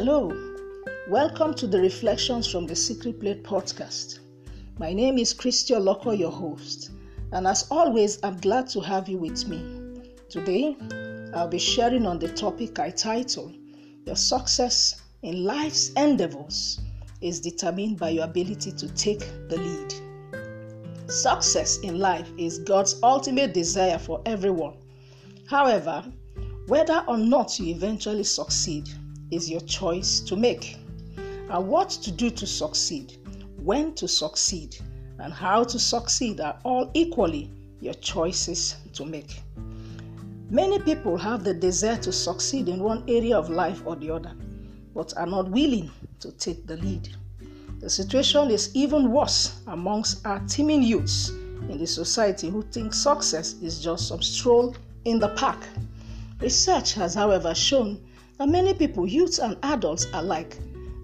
Hello, welcome to the Reflections from the Secret Place podcast. My name is Christian Loco, your host, and as always, I'm glad to have you with me. Today, I'll be sharing on the topic I titled Your Success in Life's Endeavors is Determined by Your Ability to Take the Lead. Success in life is God's ultimate desire for everyone. However, whether or not you eventually succeed is your choice to make. And what to do to succeed, when to succeed, and how to succeed are all equally your choices to make. Many people have the desire to succeed in one area of life or the other, but are not willing to take the lead. The situation is even worse amongst our teeming youths in the society who think success is just some stroll in the park. Research has, however, shown many people, youths and adults alike,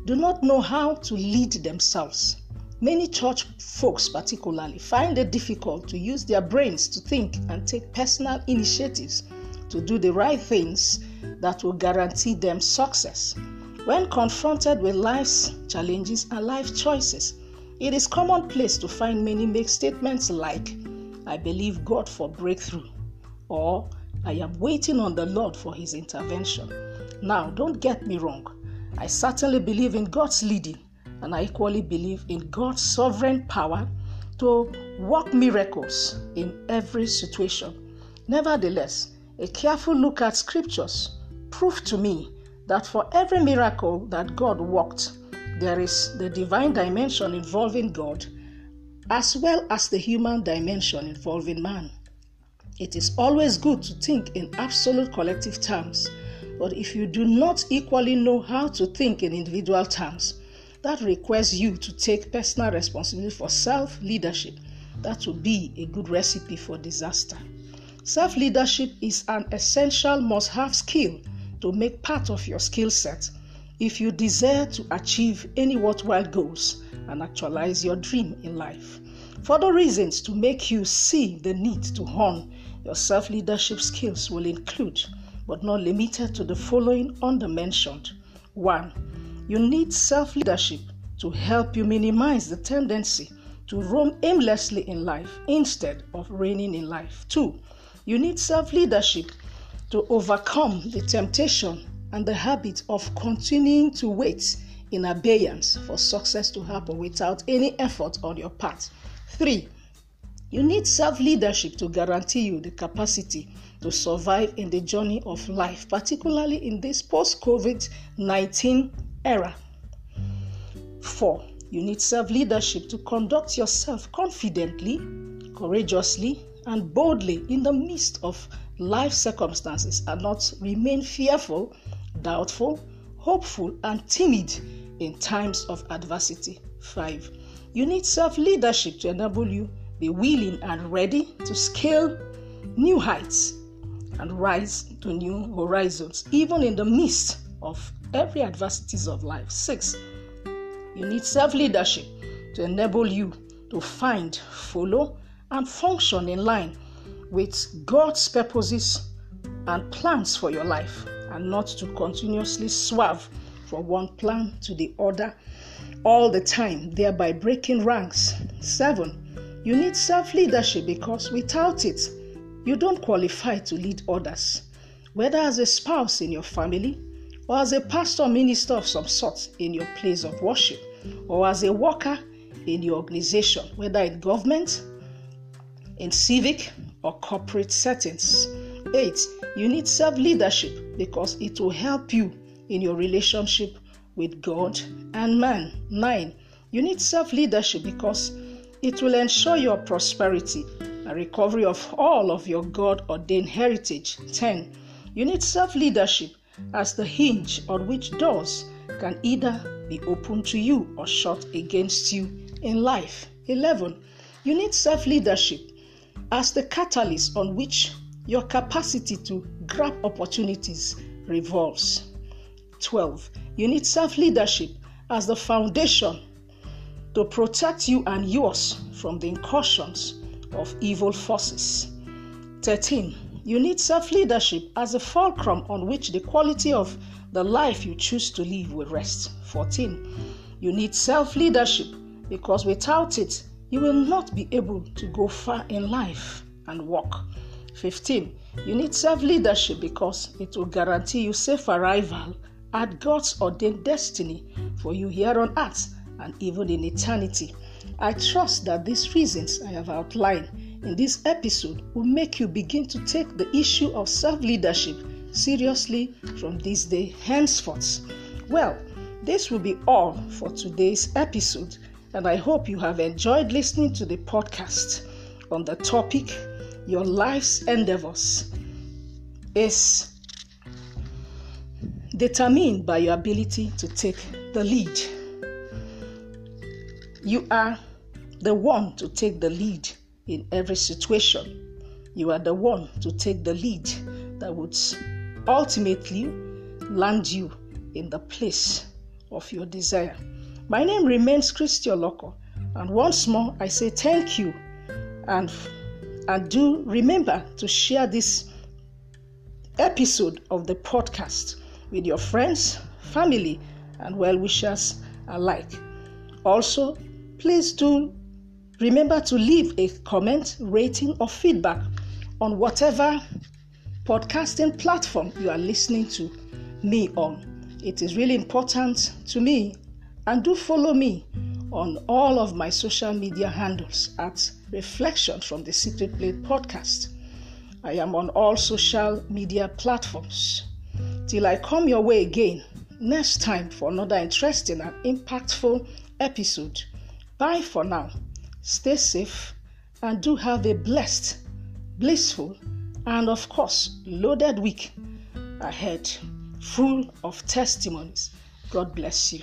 do not know how to lead themselves. Many church folks, particularly, find it difficult to use their brains to think and take personal initiatives to do the right things that will guarantee them success. When confronted with life's challenges and life choices, it is commonplace to find many make statements like, I believe God for breakthrough, or I am waiting on the Lord for his intervention. Now, don't get me wrong. I certainly believe in God's leading, and I equally believe in God's sovereign power to work miracles in every situation. Nevertheless, a careful look at scriptures proved to me that for every miracle that God worked, there is the divine dimension involving God as well as the human dimension involving man. It is always good to think in absolute collective terms, but if you do not equally know how to think in individual terms, that requires you to take personal responsibility for self leadership. That will be a good recipe for disaster. Self leadership is an essential must have skill to make part of your skill set if you desire to achieve any worthwhile goals and actualize your dream in life. Further reasons to make you see the need to hone your self leadership skills will include, but not limited to, the following undermentioned. 1. You need self leadership to help you minimize the tendency to roam aimlessly in life instead of reigning in life. 2. You need self leadership to overcome the temptation and the habit of continuing to wait in abeyance for success to happen without any effort on your part. 3. You need self leadership to guarantee you the capacity to survive in the journey of life, particularly in this post COVID 19 era. 4. You need self leadership to conduct yourself confidently, courageously, and boldly in the midst of life circumstances and not remain fearful, doubtful, hopeful, and timid in times of adversity. 5. You need self leadership to enable you be willing and ready to scale new heights and rise to new horizons, even in the midst of every adversities of life. Six, you need self leadership to enable you to find, follow, and function in line with God's purposes and plans for your life, and not to continuously swerve from one plan to the other all the time, thereby breaking ranks. Seven, you need self leadership because without it, you don't qualify to lead others, whether as a spouse in your family, or as a pastor minister of some sort in your place of worship, or as a worker in your organization, whether in government, in civic, or corporate settings. 8. You need self leadership because it will help you in your relationship with God and man. 9. You need self leadership because it will ensure your prosperity and recovery of all of your God ordained heritage. 10. You need self leadership as the hinge on which doors can either be opened to you or shut against you in life. 11. You need self leadership as the catalyst on which your capacity to grab opportunities revolves. 12. You need self leadership as the foundation to protect you and yours from the incursions of evil forces. 13. You need self leadership as a fulcrum on which the quality of the life you choose to live will rest. 14. You need self leadership because without it, you will not be able to go far in life and walk. 15. You need self leadership because it will guarantee you safe arrival at God's ordained destiny for you here on earth and even in eternity. I trust that these reasons I have outlined in this episode will make you begin to take the issue of self leadership seriously from this day henceforth. Well, this will be all for today's episode, and I hope you have enjoyed listening to the podcast on the topic Your Life's Endeavors is determined by your ability to take the lead. You are the one to take the lead in every situation. You are the one to take the lead that would ultimately land you in the place of your desire. My name remains Christian Loco, and once more I say thank you and and do remember to share this episode of the podcast with your friends, family, and well wishers alike. Also, please do remember to leave a comment, rating, or feedback on whatever podcasting platform you are listening to me on. It is really important to me. And do follow me on all of my social media handles at Reflections from the Secret Place podcast. I am on all social media platforms. Till I come your way again next time for another interesting and impactful episode. Bye for now. Stay safe and do have a blessed, blissful, and of course, loaded week ahead, full of testimonies. God bless you.